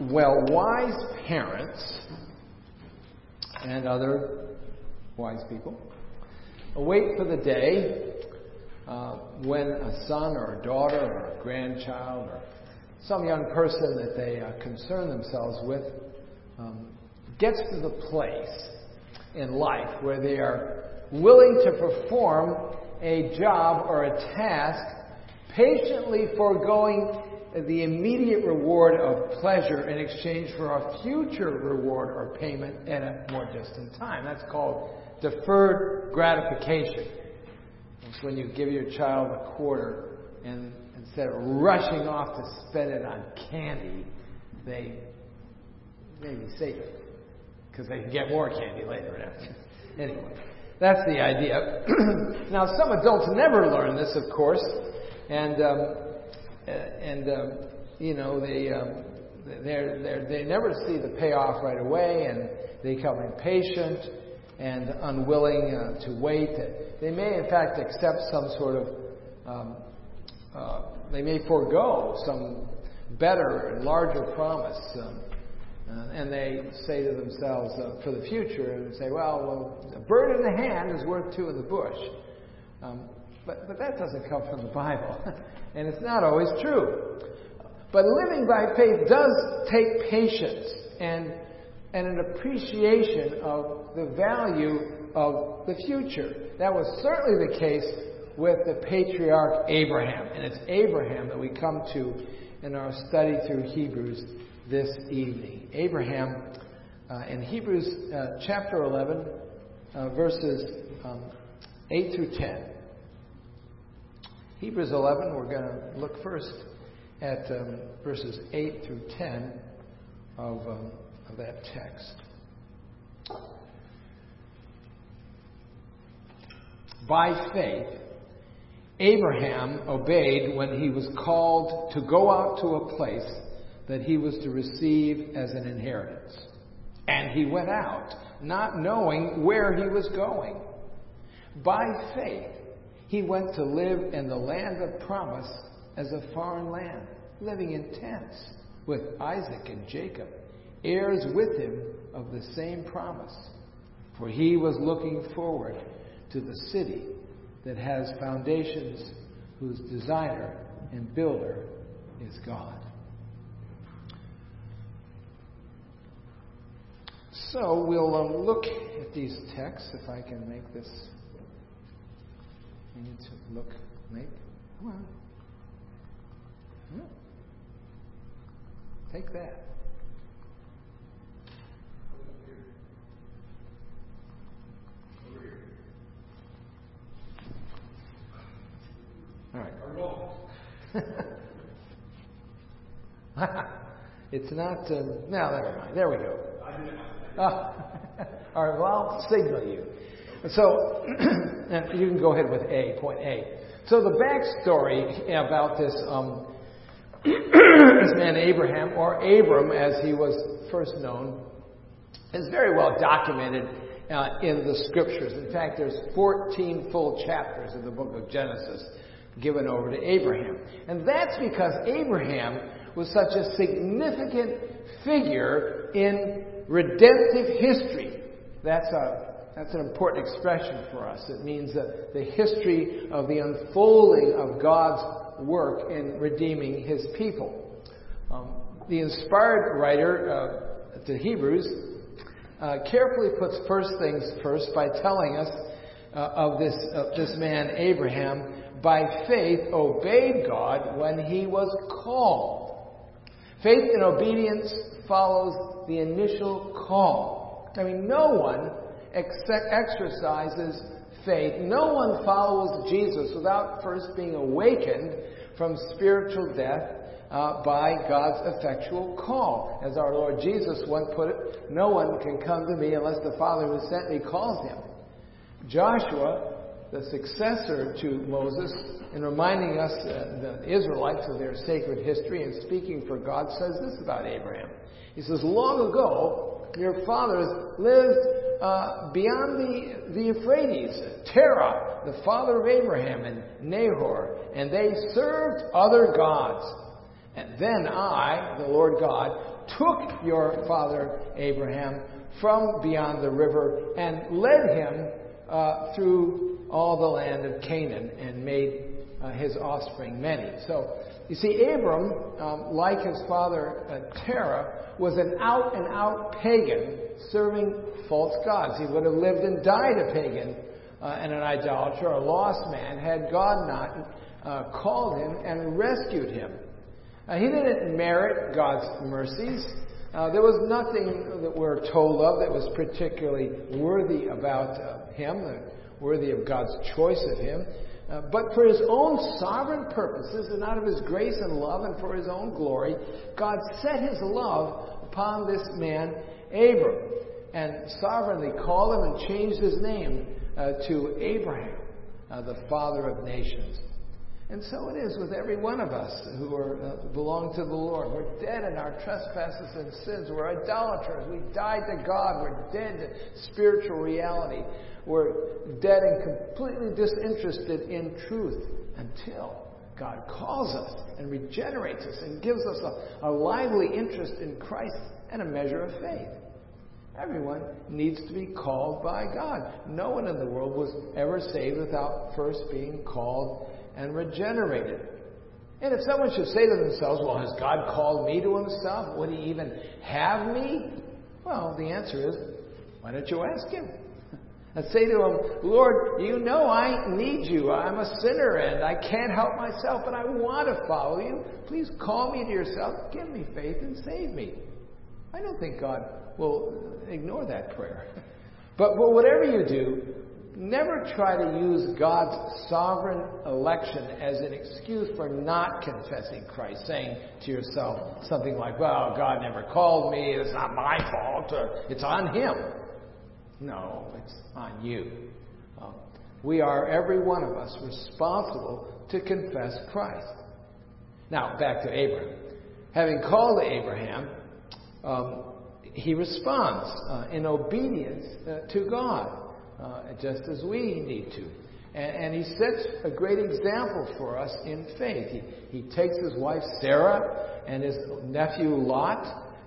Well, wise parents and other wise people wait for the day uh, when a son or a daughter or a grandchild or some young person that they uh, concern themselves with um, gets to the place in life where they are willing to perform a job or a task, patiently foregoing the immediate reward of pleasure in exchange for a future reward or payment at a more distant time. That's called deferred gratification. It's when you give your child a quarter and instead of rushing off to spend it on candy, they maybe save it because they can get more candy later. anyway, that's the idea. now, some adults never learn this, of course, and um, and um, you know they um, they they never see the payoff right away, and they become impatient and unwilling uh, to wait. They may, in fact, accept some sort of um, uh, they may forego some better and larger promise. Um, uh, and they say to themselves uh, for the future and say, well, well, a bird in the hand is worth two in the bush. Um, but, but that doesn't come from the Bible. and it's not always true. But living by faith does take patience and, and an appreciation of the value of the future. That was certainly the case with the patriarch Abraham. And it's Abraham that we come to in our study through Hebrews this evening. Abraham, uh, in Hebrews uh, chapter 11, uh, verses um, 8 through 10. Hebrews 11, we're going to look first at um, verses 8 through 10 of, um, of that text. By faith, Abraham obeyed when he was called to go out to a place that he was to receive as an inheritance. And he went out, not knowing where he was going. By faith, he went to live in the land of promise as a foreign land, living in tents with Isaac and Jacob, heirs with him of the same promise. For he was looking forward to the city that has foundations, whose designer and builder is God. So we'll um, look at these texts if I can make this I need to look, Nate. Come on. Yeah. Take that. All right. it's not. Uh, no, never mind. There we go. Oh. All right. Well, I'll signal you. So, and you can go ahead with A, point A. So the backstory about this, um, this man Abraham, or Abram as he was first known, is very well documented uh, in the scriptures. In fact, there's 14 full chapters of the book of Genesis given over to Abraham. And that's because Abraham was such a significant figure in redemptive history. That's a that's an important expression for us. It means that the history of the unfolding of God's work in redeeming His people. Um, the inspired writer uh, to Hebrews uh, carefully puts first things first by telling us uh, of this, this man Abraham by faith obeyed God when he was called. Faith and obedience follows the initial call. I mean, no one exercises faith. No one follows Jesus without first being awakened from spiritual death uh, by God's effectual call. As our Lord Jesus once put it, no one can come to me unless the Father who sent me calls him. Joshua, the successor to Moses, in reminding us, uh, the Israelites, of their sacred history and speaking for God, says this about Abraham. He says, Long ago, your fathers lived uh, beyond the, the Euphrates, Terah, the father of Abraham, and Nahor, and they served other gods. And then I, the Lord God, took your father Abraham from beyond the river and led him uh, through all the land of Canaan and made uh, his offspring many. So, you see, Abram, um, like his father uh, Terah, was an out and out pagan serving false gods. He would have lived and died a pagan uh, and an idolater, a lost man, had God not uh, called him and rescued him. Uh, he didn't merit God's mercies. Uh, there was nothing that we're told of that was particularly worthy about uh, him, worthy of God's choice of him. Uh, but for his own sovereign purposes and out of his grace and love and for his own glory, God set his love upon this man, Abram, and sovereignly called him and changed his name uh, to Abraham, uh, the father of nations. And so it is with every one of us who are, uh, belong to the Lord. We're dead in our trespasses and sins. We're idolaters. We died to God. We're dead to spiritual reality. We're dead and completely disinterested in truth until God calls us and regenerates us and gives us a, a lively interest in Christ and a measure of faith. Everyone needs to be called by God. No one in the world was ever saved without first being called and regenerated. And if someone should say to themselves, well, has God called me to himself? Would he even have me? Well, the answer is, why don't you ask him? And say to him, Lord, you know I need you. I'm a sinner and I can't help myself, but I want to follow you. Please call me to yourself, give me faith, and save me. I don't think God will ignore that prayer. But, but whatever you do, never try to use God's sovereign election as an excuse for not confessing Christ, saying to yourself something like, well, God never called me, it's not my fault, or it's on Him. No, it's on you. Um, we are, every one of us, responsible to confess Christ. Now, back to Abraham. Having called Abraham, um, he responds uh, in obedience uh, to God uh, just as we need to. And, and, he sets a great example for us in faith. He, he takes his wife Sarah and his nephew Lot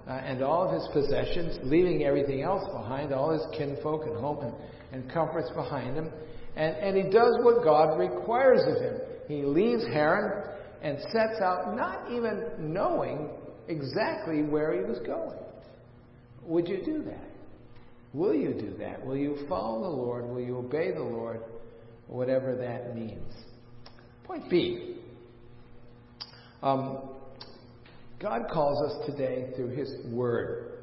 uh, and all of his possessions, leaving everything else behind, all his kinfolk and home and, and comforts behind him. And, and he does what God requires of him. He leaves Haran and sets out not even knowing exactly where he was going. Would you do that? Will you do that? Will you follow the Lord? Will you obey the Lord? Whatever that means. Point B. Um, God calls us today through His Word.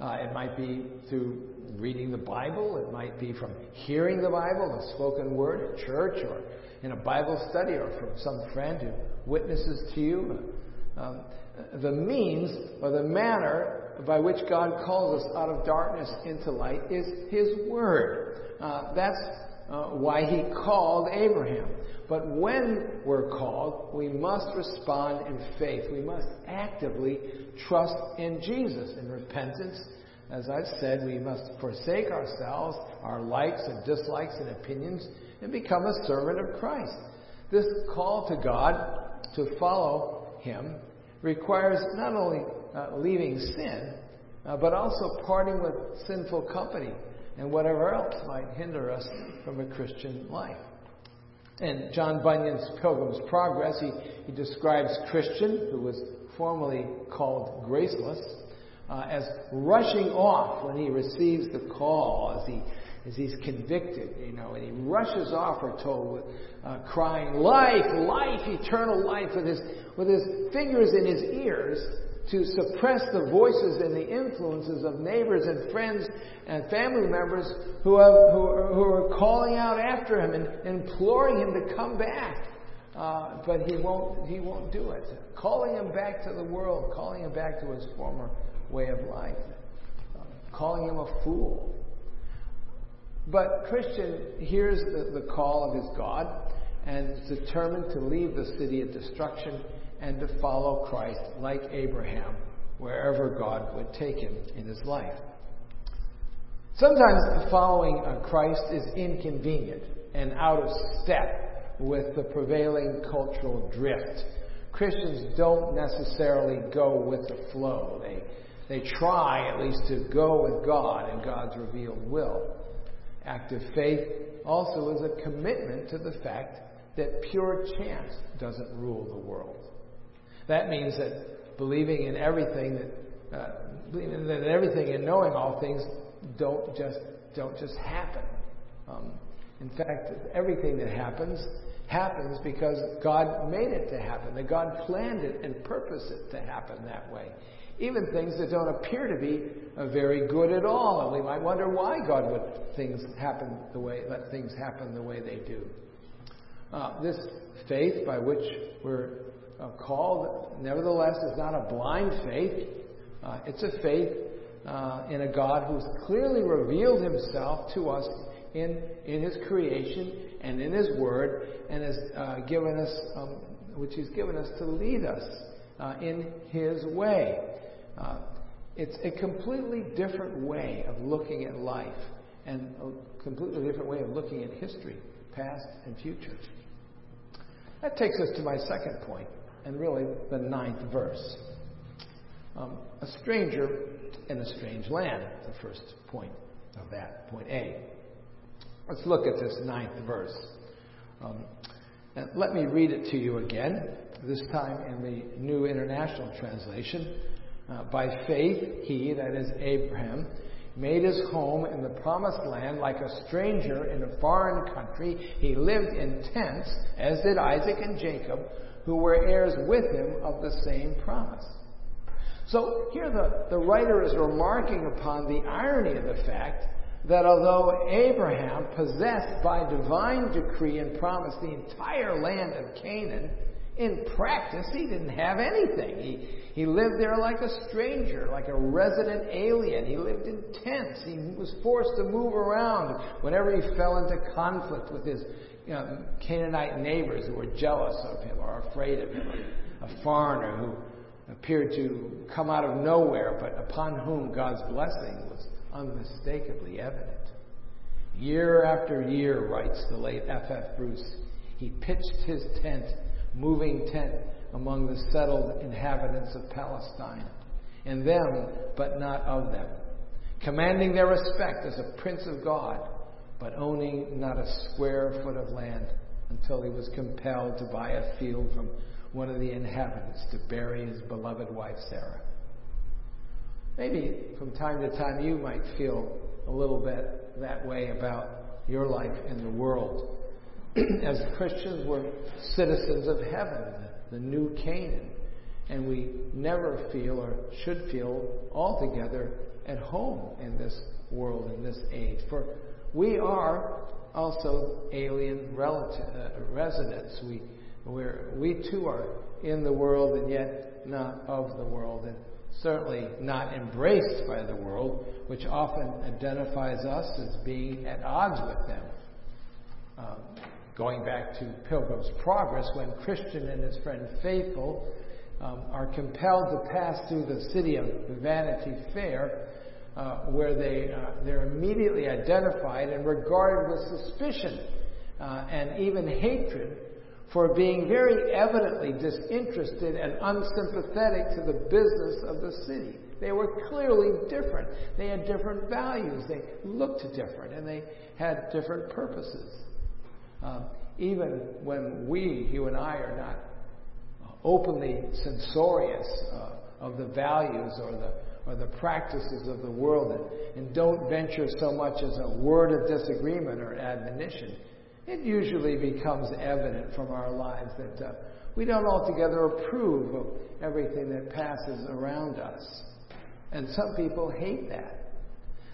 Uh, it might be through reading the Bible. It might be from hearing the Bible, the spoken word at church, or in a Bible study, or from some friend who witnesses to you. Um, the means or the manner by which God calls us out of darkness into light is His Word. Uh, that's uh, why He called Abraham. But when we're called, we must respond in faith. We must actively trust in Jesus in repentance. As I've said, we must forsake ourselves, our likes and dislikes and opinions, and become a servant of Christ. This call to God to follow Him requires not only uh, leaving sin, uh, but also parting with sinful company and whatever else might hinder us from a Christian life. In John Bunyan's Pilgrim's Progress, he, he describes Christian, who was formerly called graceless, uh, as rushing off when he receives the call, as he as he's convicted, you know, and he rushes off, we're told, uh, crying, "Life, life, eternal life!" with his with his fingers in his ears to suppress the voices and the influences of neighbors and friends and family members who, have, who, are, who are calling out after him and imploring him to come back. Uh, but he won't, he won't do it. Calling him back to the world, calling him back to his former way of life, uh, calling him a fool. But Christian hears the, the call of his God and is determined to leave the city of destruction and to follow Christ like Abraham wherever God would take him in his life. Sometimes the following Christ is inconvenient and out of step with the prevailing cultural drift. Christians don't necessarily go with the flow. They, they try at least to go with God and God's revealed will. Active faith also is a commitment to the fact that pure chance doesn't rule the world. That means that believing in everything that, uh, believing that everything and knowing all things don't just don't just happen. Um, in fact, everything that happens happens because God made it to happen, that God planned it and purposed it to happen that way. Even things that don't appear to be uh, very good at all, and we might wonder why God would things happen the way let things happen the way they do. Uh, this faith by which we're uh, called, nevertheless, is not a blind faith. Uh, it's a faith uh, in a God who's clearly revealed Himself to us in in His creation and in His Word, and has uh, given us, um, which He's given us to lead us uh, in His way. Uh, it's a completely different way of looking at life and a completely different way of looking at history, past and future. That takes us to my second point, and really the ninth verse. Um, a stranger in a strange land, the first point of that, point A. Let's look at this ninth verse. Um, let me read it to you again, this time in the New International Translation. Uh, by faith, he, that is Abraham, made his home in the promised land like a stranger in a foreign country. He lived in tents, as did Isaac and Jacob, who were heirs with him of the same promise. So here the, the writer is remarking upon the irony of the fact that although Abraham possessed by divine decree and promise the entire land of Canaan, in practice he didn't have anything. He, he lived there like a stranger, like a resident alien. He lived in tents. He was forced to move around whenever he fell into conflict with his you know, Canaanite neighbors who were jealous of him or afraid of him. A foreigner who appeared to come out of nowhere, but upon whom God's blessing was unmistakably evident. Year after year, writes the late F. F. Bruce, he pitched his tent, moving tent, among the settled inhabitants of Palestine, in them, but not of them, commanding their respect as a prince of God, but owning not a square foot of land until he was compelled to buy a field from one of the inhabitants to bury his beloved wife Sarah. Maybe from time to time you might feel a little bit that way about your life in the world. As Christians, we're citizens of heaven, the new Canaan, and we never feel or should feel altogether at home in this world, in this age. For we are also alien relative, uh, residents. We, we too are in the world and yet not of the world. And certainly not embraced by the world, which often identifies us as being at odds with them. Um, going back to Pilgrim's Progress, when Christian and his friend Faithful um, are compelled to pass through the city of Vanity Fair, uh, where they, uh, they're immediately identified and regarded with suspicion uh, and even hatred for being very evidently disinterested and unsympathetic to the business of the city. They were clearly different. They had different values. They looked different, and they had different purposes. Um, even when we, you and I, are not openly censorious uh, of the values or the or the practices of the world and, and don't venture so much as a word of disagreement or admonition it usually becomes evident from our lives that uh, we don't altogether approve of everything that passes around us. And some people hate that.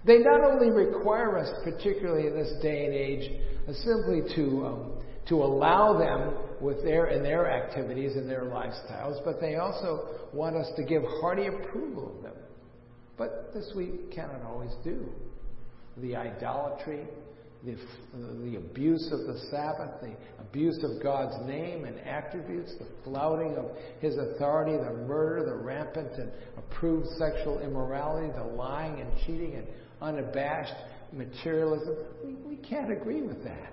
They not only require us, particularly in this day and age, uh, simply to um, to allow them with their in their activities and their lifestyles, but they also want us to give hearty approval of them. But this we cannot always do. The idolatry, the, the abuse of the Sabbath, the abuse of God's name and attributes, the flouting of His authority, the murder, the rampant and approved sexual immorality, the lying and cheating and unabashed materialism. We, we can't agree with that.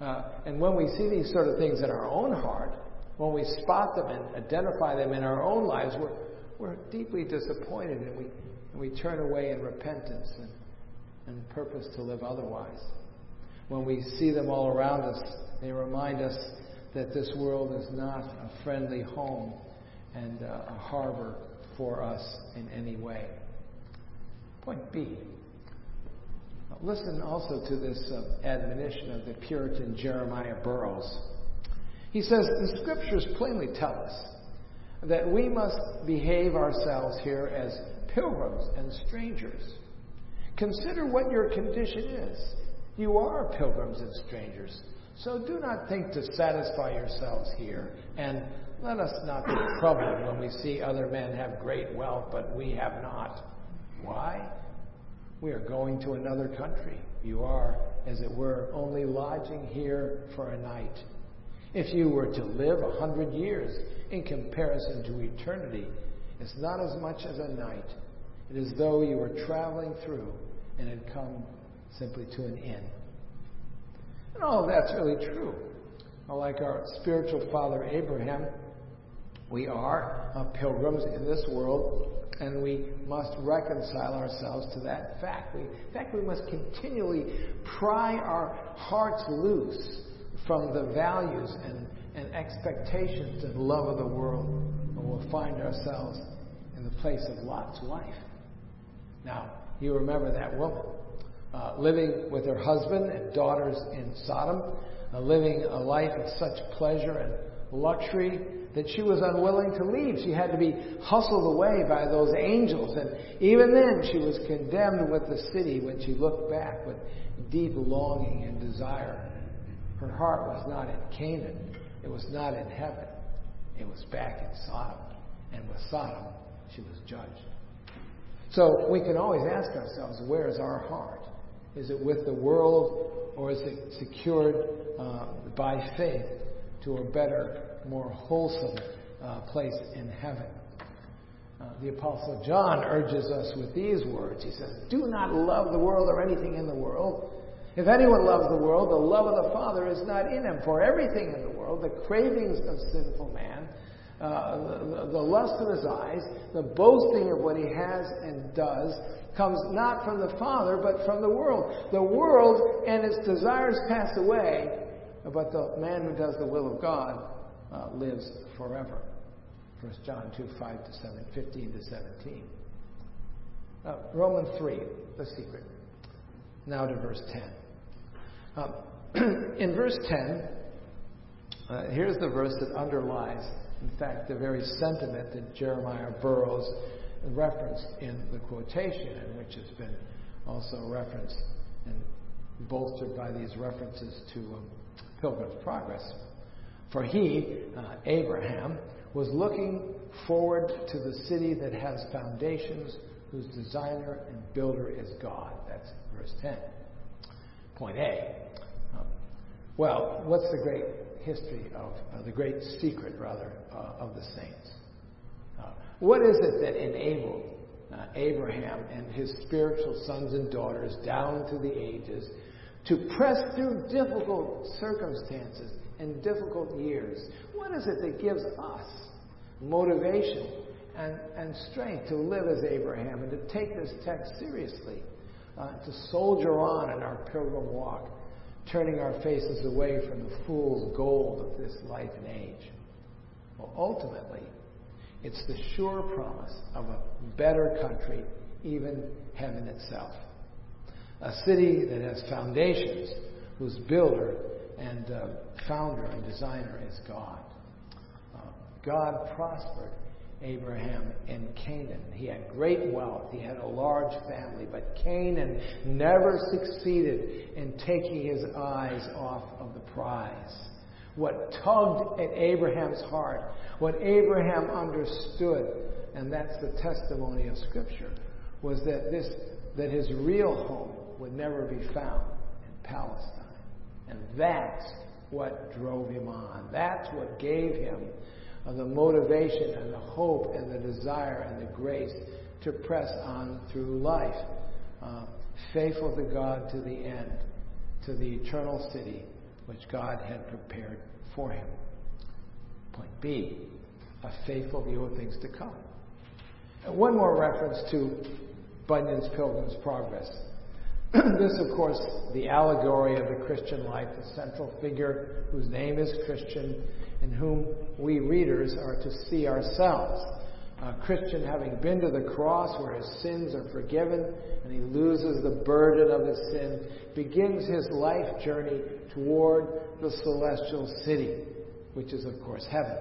Uh, and when we see these sort of things in our own heart, when we spot them and identify them in our own lives, we're, we're deeply disappointed and we, and we turn away in repentance and, and purpose to live otherwise. When we see them all around us, they remind us that this world is not a friendly home and uh, a harbor for us in any way. Point B. Listen also to this uh, admonition of the Puritan Jeremiah Burroughs. He says, The scriptures plainly tell us that we must behave ourselves here as pilgrims and strangers. Consider what your condition is. You are pilgrims and strangers. So do not think to satisfy yourselves here, and let us not be troubled when we see other men have great wealth, but we have not. Why? We are going to another country. You are, as it were, only lodging here for a night. If you were to live a hundred years in comparison to eternity, it's not as much as a night. It is though you were traveling through and had come simply to an end. And all of that's really true. Like our spiritual father Abraham, we are pilgrims in this world, and we must reconcile ourselves to that fact. We, in fact, we must continually pry our hearts loose from the values and, and expectations and love of the world, and we'll find ourselves in the place of Lot's wife. Now, you remember that woman uh, living with her husband and daughters in Sodom, uh, living a life of such pleasure and luxury that she was unwilling to leave. She had to be hustled away by those angels. And even then, she was condemned with the city when she looked back with deep longing and desire. Her heart was not in Canaan, it was not in heaven, it was back in Sodom. And with Sodom, she was judged. So we can always ask ourselves, where is our heart? Is it with the world or is it secured uh, by faith to a better, more wholesome uh, place in heaven? Uh, the Apostle John urges us with these words. He says, Do not love the world or anything in the world. If anyone loves the world, the love of the Father is not in him. For everything in the world, the cravings of sinful man, uh, the, the lust of his eyes, the boasting of what he has and does, comes not from the Father, but from the world. The world and its desires pass away, but the man who does the will of God uh, lives forever. 1 John 2, 5 to 7, 15 to 17. Uh, Romans 3, the secret. Now to verse 10. Um, in verse 10, uh, here's the verse that underlies, in fact, the very sentiment that Jeremiah Burroughs referenced in the quotation, and which has been also referenced and bolstered by these references to um, Pilgrim's Progress. For he, uh, Abraham, was looking forward to the city that has foundations, whose designer and builder is God. That's verse 10. Point A. Um, well, what's the great history of, uh, the great secret, rather, uh, of the saints? What is it that enabled uh, Abraham and his spiritual sons and daughters down through the ages to press through difficult circumstances and difficult years? What is it that gives us motivation and, and strength to live as Abraham and to take this text seriously, uh, to soldier on in our pilgrim walk, turning our faces away from the fool's gold of this life and age? Well, ultimately, it's the sure promise of a better country, even heaven itself. A city that has foundations, whose builder and uh, founder and designer is God. Uh, God prospered Abraham in Canaan. He had great wealth, he had a large family, but Canaan never succeeded in taking his eyes off of the prize. What tugged at Abraham's heart what Abraham understood, and that's the testimony of Scripture, was that this that his real home would never be found in Palestine. And that's what drove him on. That's what gave him uh, the motivation and the hope and the desire and the grace to press on through life, uh, faithful to God to the end, to the eternal city which God had prepared for him. Point B, a faithful view of things to come. And one more reference to Bunyan's Pilgrim's Progress. this, of course, the allegory of the Christian life, the central figure whose name is Christian, in whom we readers are to see ourselves. A Christian, having been to the cross where his sins are forgiven and he loses the burden of his sin, begins his life journey toward the celestial city, which is, of course, heaven.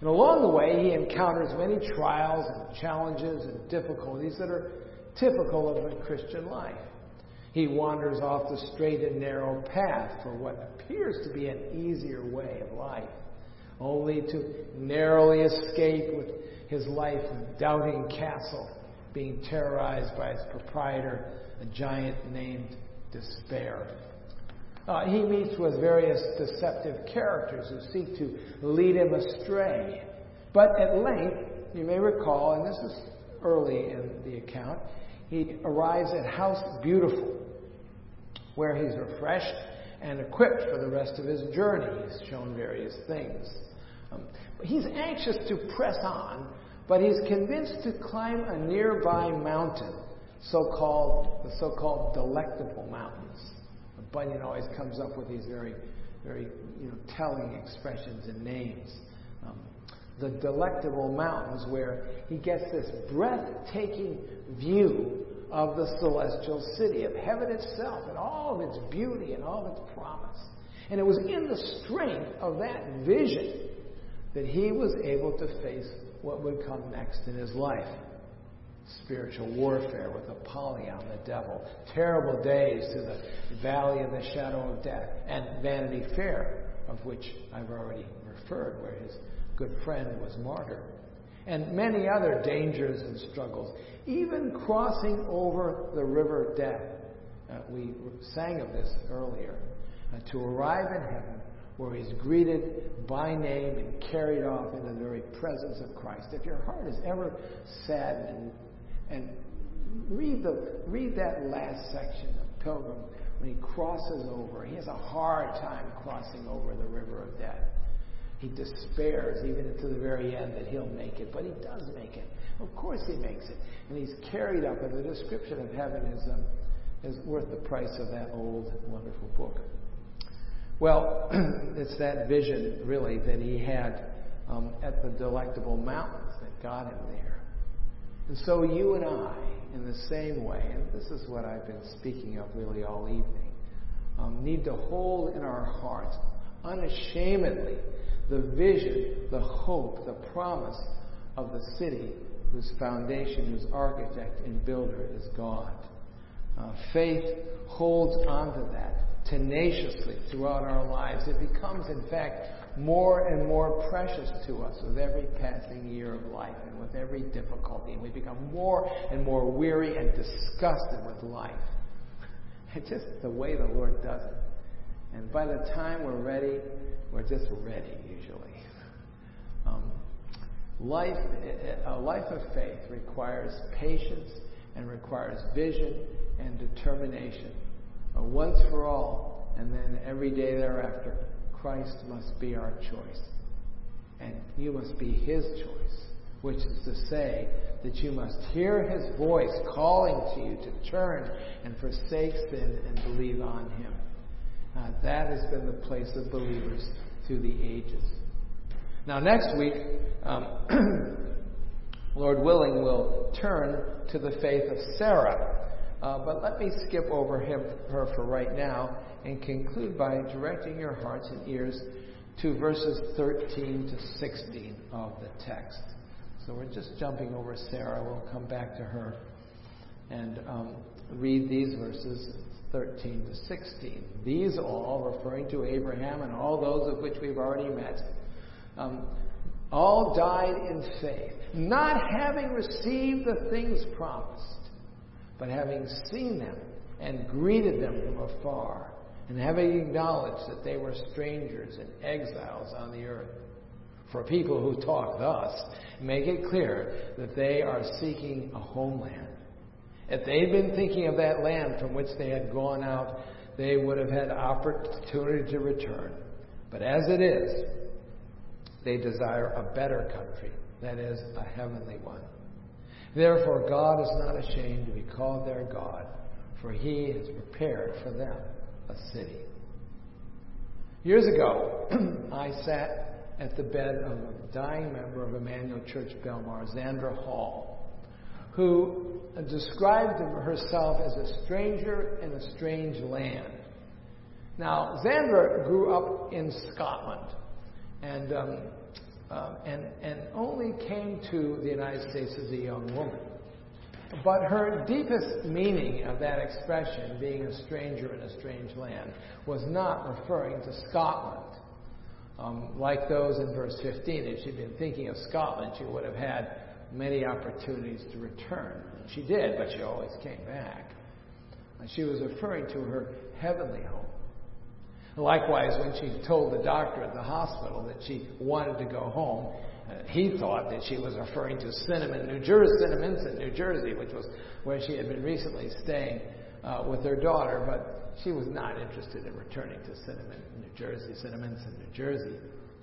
And along the way, he encounters many trials and challenges and difficulties that are typical of a Christian life. He wanders off the straight and narrow path for what appears to be an easier way of life, only to narrowly escape with his life in Doubting Castle, being terrorized by its proprietor, a giant named Despair. Uh, he meets with various deceptive characters who seek to lead him astray. But at length, you may recall, and this is early in the account, he arrives at House Beautiful, where he's refreshed and equipped for the rest of his journey. He's shown various things. Um, he's anxious to press on, but he's convinced to climb a nearby mountain, so-called the so-called delectable mountains. Bunyan always comes up with these very, very you know, telling expressions and names. The delectable mountains, where he gets this breathtaking view of the celestial city, of heaven itself, and all of its beauty and all of its promise. And it was in the strength of that vision that he was able to face what would come next in his life. Spiritual warfare with Apollyon, the devil, terrible days to the valley of the shadow of death, and Vanity Fair, of which I've already referred, where his good friend was martyred and many other dangers and struggles, even crossing over the river death. Uh, we sang of this earlier. Uh, to arrive in heaven, where he's greeted by name and carried off into the very presence of Christ. If your heart is ever saddened, and, and read the read that last section of Pilgrim when he crosses over. He has a hard time crossing over the river of death. He despairs even to the very end that he'll make it, but he does make it. Of course he makes it. And he's carried up, and the description of heaven is, um, is worth the price of that old, wonderful book. Well, it's that vision, really, that he had um, at the delectable mountains that got him there. And so you and I, in the same way, and this is what I've been speaking of really all evening, um, need to hold in our hearts unashamedly the vision, the hope, the promise of the city whose foundation, whose architect and builder is God. Uh, faith holds onto that tenaciously throughout our lives. It becomes, in fact, more and more precious to us with every passing year of life and with every difficulty. And we become more and more weary and disgusted with life. It's just the way the Lord does it. And by the time we're ready, we're just ready usually. Um, life, a life of faith requires patience and requires vision and determination. Once for all, and then every day thereafter, Christ must be our choice. And you must be His choice, which is to say that you must hear His voice calling to you to turn and forsake sin and believe on Him. Uh, that has been the place of believers through the ages. Now, next week, um, Lord willing, we'll turn to the faith of Sarah. Uh, but let me skip over him, her for right now and conclude by directing your hearts and ears to verses 13 to 16 of the text. So we're just jumping over Sarah. We'll come back to her and um, read these verses 13 to 16. These all, referring to Abraham and all those of which we've already met, um, all died in faith, not having received the things promised, but having seen them and greeted them from afar, and having acknowledged that they were strangers and exiles on the earth. For people who talk thus make it clear that they are seeking a homeland. If they'd been thinking of that land from which they had gone out, they would have had opportunity to return. But as it is, they desire a better country, that is, a heavenly one. Therefore, God is not ashamed to be called their God, for he has prepared for them a city. Years ago, I sat at the bed of a dying member of Emmanuel Church Belmar, Zandra Hall, who described herself as a stranger in a strange land. Now, Zandra grew up in Scotland and, um, um, and, and only came to the United States as a young woman. But her deepest meaning of that expression, being a stranger in a strange land, was not referring to Scotland. Um, like those in verse 15, if she'd been thinking of Scotland, she would have had many opportunities to return. She did, but she always came back. And she was referring to her heavenly home. Likewise, when she told the doctor at the hospital that she wanted to go home, uh, he thought that she was referring to Cinnamon, New Jersey, Cinnaminson, New Jersey, which was where she had been recently staying uh, with her daughter, but she was not interested in returning to Cinnamon, New Jersey, Cinnaminson, New Jersey.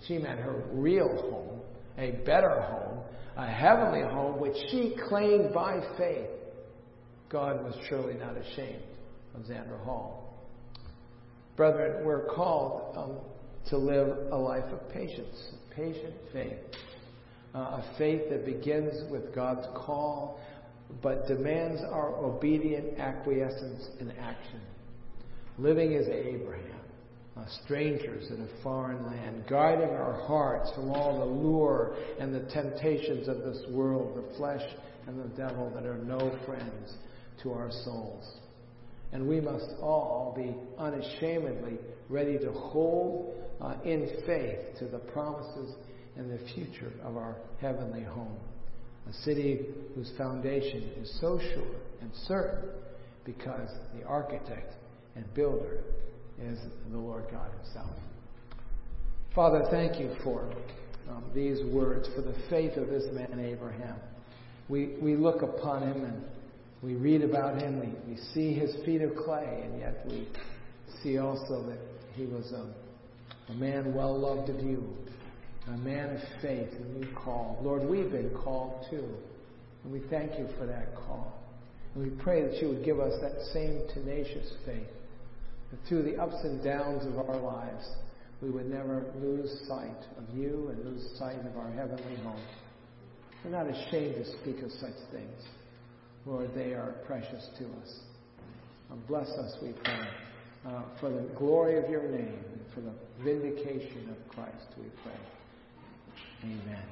She meant her real home, a better home, a heavenly home, which she claimed by faith. God was surely not ashamed of Zandra Hall. Brethren, we're called um, to live a life of patience, patient faith, uh, a faith that begins with God's call but demands our obedient acquiescence in action. Living as Abraham, strangers in a foreign land, guarding our hearts from all the lure and the temptations of this world, the flesh and the devil that are no friends to our souls. And we must all be unashamedly ready to hold uh, in faith to the promises and the future of our heavenly home. A city whose foundation is so sure and certain because the architect and builder is the Lord God Himself. Father, thank you for um, these words, for the faith of this man Abraham. We, we look upon him and we read about him, we, we see his feet of clay, and yet we see also that he was a, a man well loved of you, a man of faith whom you called. Lord, we've been called too, and we thank you for that call. And we pray that you would give us that same tenacious faith, through the ups and downs of our lives, we would never lose sight of you and lose sight of our heavenly home. We're not ashamed to speak of such things. Lord, they are precious to us. bless us, we pray, uh, for the glory of your name and for the vindication of Christ, we pray. Amen.